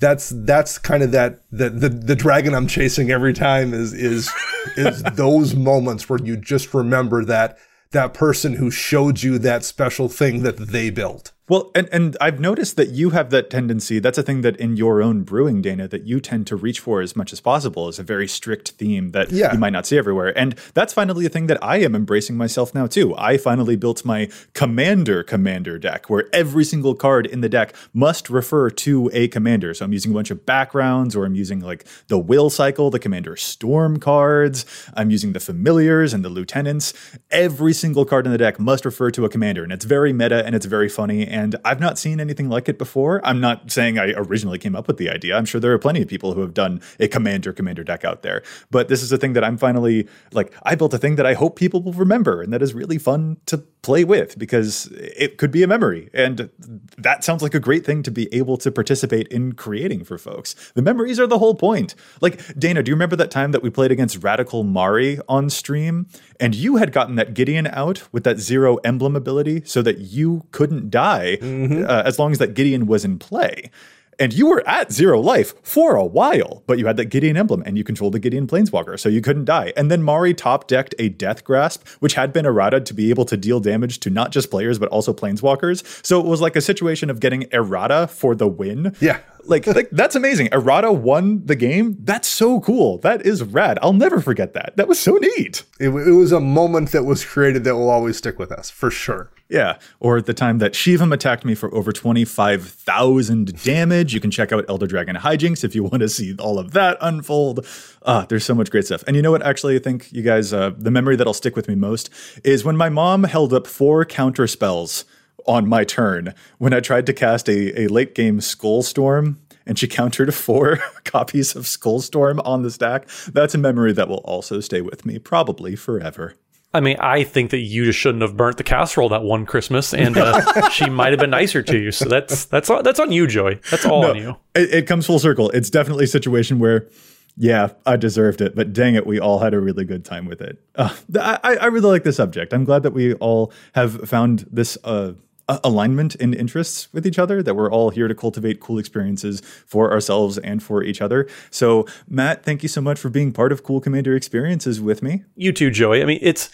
C: that's that's kind of that the, the the dragon I'm chasing every time is is is those moments where you just remember that that person who showed you that special thing that they built.
A: Well, and, and I've noticed that you have that tendency. That's a thing that in your own brewing, Dana, that you tend to reach for as much as possible is a very strict theme that yeah. you might not see everywhere. And that's finally a thing that I am embracing myself now too. I finally built my commander commander deck where every single card in the deck must refer to a commander. So I'm using a bunch of backgrounds or I'm using like the will cycle, the commander storm cards. I'm using the familiars and the lieutenants. Every single card in the deck must refer to a commander. And it's very meta and it's very funny and I've not seen anything like it before. I'm not saying I originally came up with the idea. I'm sure there are plenty of people who have done a commander commander deck out there. But this is a thing that I'm finally like I built a thing that I hope people will remember and that is really fun to play with because it could be a memory. And that sounds like a great thing to be able to participate in creating for folks. The memories are the whole point. Like Dana, do you remember that time that we played against Radical Mari on stream and you had gotten that Gideon out with that zero emblem ability so that you couldn't die mm-hmm. uh, as long as that Gideon was in play. And you were at zero life for a while, but you had that Gideon emblem and you controlled the Gideon Planeswalker, so you couldn't die. And then Mari top decked a Death Grasp, which had been errata to be able to deal damage to not just players, but also Planeswalkers. So it was like a situation of getting errata for the win.
C: Yeah.
A: Like, like that's amazing. Errata won the game. That's so cool. That is rad. I'll never forget that. That was so neat.
C: It, it was a moment that was created that will always stick with us for sure.
A: Yeah. Or at the time that Shivam attacked me for over 25,000 damage. You can check out Elder Dragon Hijinks if you want to see all of that unfold. Ah, there's so much great stuff. And you know what? Actually, I think you guys, uh, the memory that'll stick with me most is when my mom held up four counter spells on my turn when I tried to cast a, a late game Skullstorm and she countered four copies of Skullstorm on the stack. That's a memory that will also stay with me probably forever.
B: I mean, I think that you just shouldn't have burnt the casserole that one Christmas, and uh, she might have been nicer to you. So that's that's that's on you, Joey. That's all no, on you.
A: It, it comes full circle. It's definitely a situation where yeah, I deserved it, but dang it, we all had a really good time with it. Uh, I, I really like the subject. I'm glad that we all have found this uh, alignment in interests with each other that we're all here to cultivate cool experiences for ourselves and for each other. So matt thank you so much for being part of cool commander experiences with me.
B: You too joey. I mean it's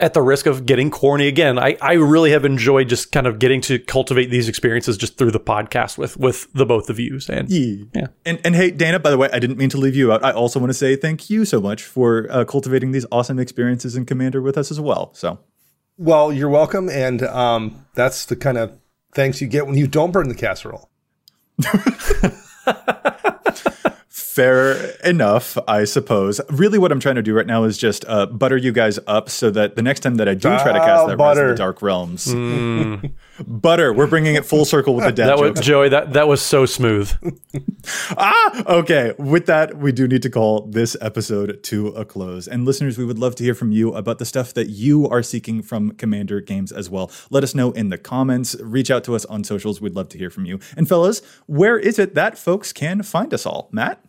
B: at the risk of getting corny again i, I really have enjoyed just kind of getting to cultivate these experiences just through the podcast with with the both of you and
A: yeah, yeah. And, and hey dana by the way i didn't mean to leave you out. I also want to say thank you so much for uh, cultivating these awesome experiences in commander with us as well. So
C: well, you're welcome, and um, that's the kind of thanks you get when you don't burn the casserole.
A: Fair enough, I suppose. Really, what I'm trying to do right now is just uh, butter you guys up so that the next time that I do try to cast that butter. Rise of the Dark Realms, mm. butter. We're bringing it full circle with the dad
B: that was, Joey, that that was so smooth.
A: ah, okay. With that, we do need to call this episode to a close. And listeners, we would love to hear from you about the stuff that you are seeking from Commander games as well. Let us know in the comments. Reach out to us on socials. We'd love to hear from you. And fellas, where is it that folks can find us all? Matt.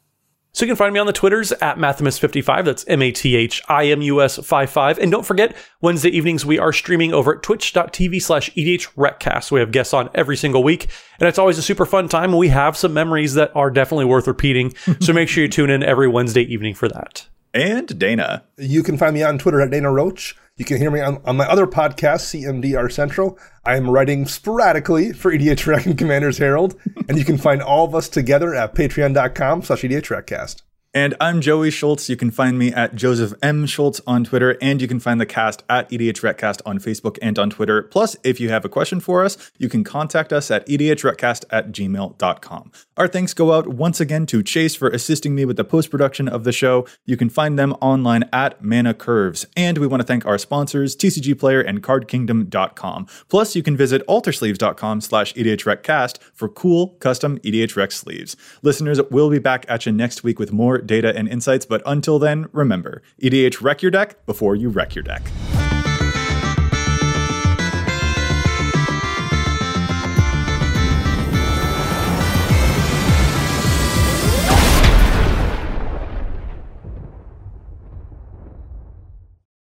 B: So you can find me on the Twitters at Mathimus55. That's M A T H I M U S 55. And don't forget, Wednesday evenings we are streaming over at twitch.tv slash EDH We have guests on every single week. And it's always a super fun time. We have some memories that are definitely worth repeating. so make sure you tune in every Wednesday evening for that.
A: And Dana.
C: You can find me on Twitter at Dana Roach. You can hear me on, on my other podcast, CMDR Central. I am writing sporadically for EDH Dragon Commanders Herald, and you can find all of us together at patreon.com slash EDHRECast.
A: And I'm Joey Schultz. You can find me at Joseph M. Schultz on Twitter, and you can find the cast at EDHRECast on Facebook and on Twitter. Plus, if you have a question for us, you can contact us at edhrecast at gmail.com. Our thanks go out once again to Chase for assisting me with the post production of the show. You can find them online at Mana Curves. And we want to thank our sponsors, TCG Player and CardKingdom.com. Plus, you can visit altersleeves.com slash EDHRECast for cool custom EDHREC sleeves. Listeners, we'll be back at you next week with more data and insights. But until then, remember EDH wreck your deck before you wreck your deck.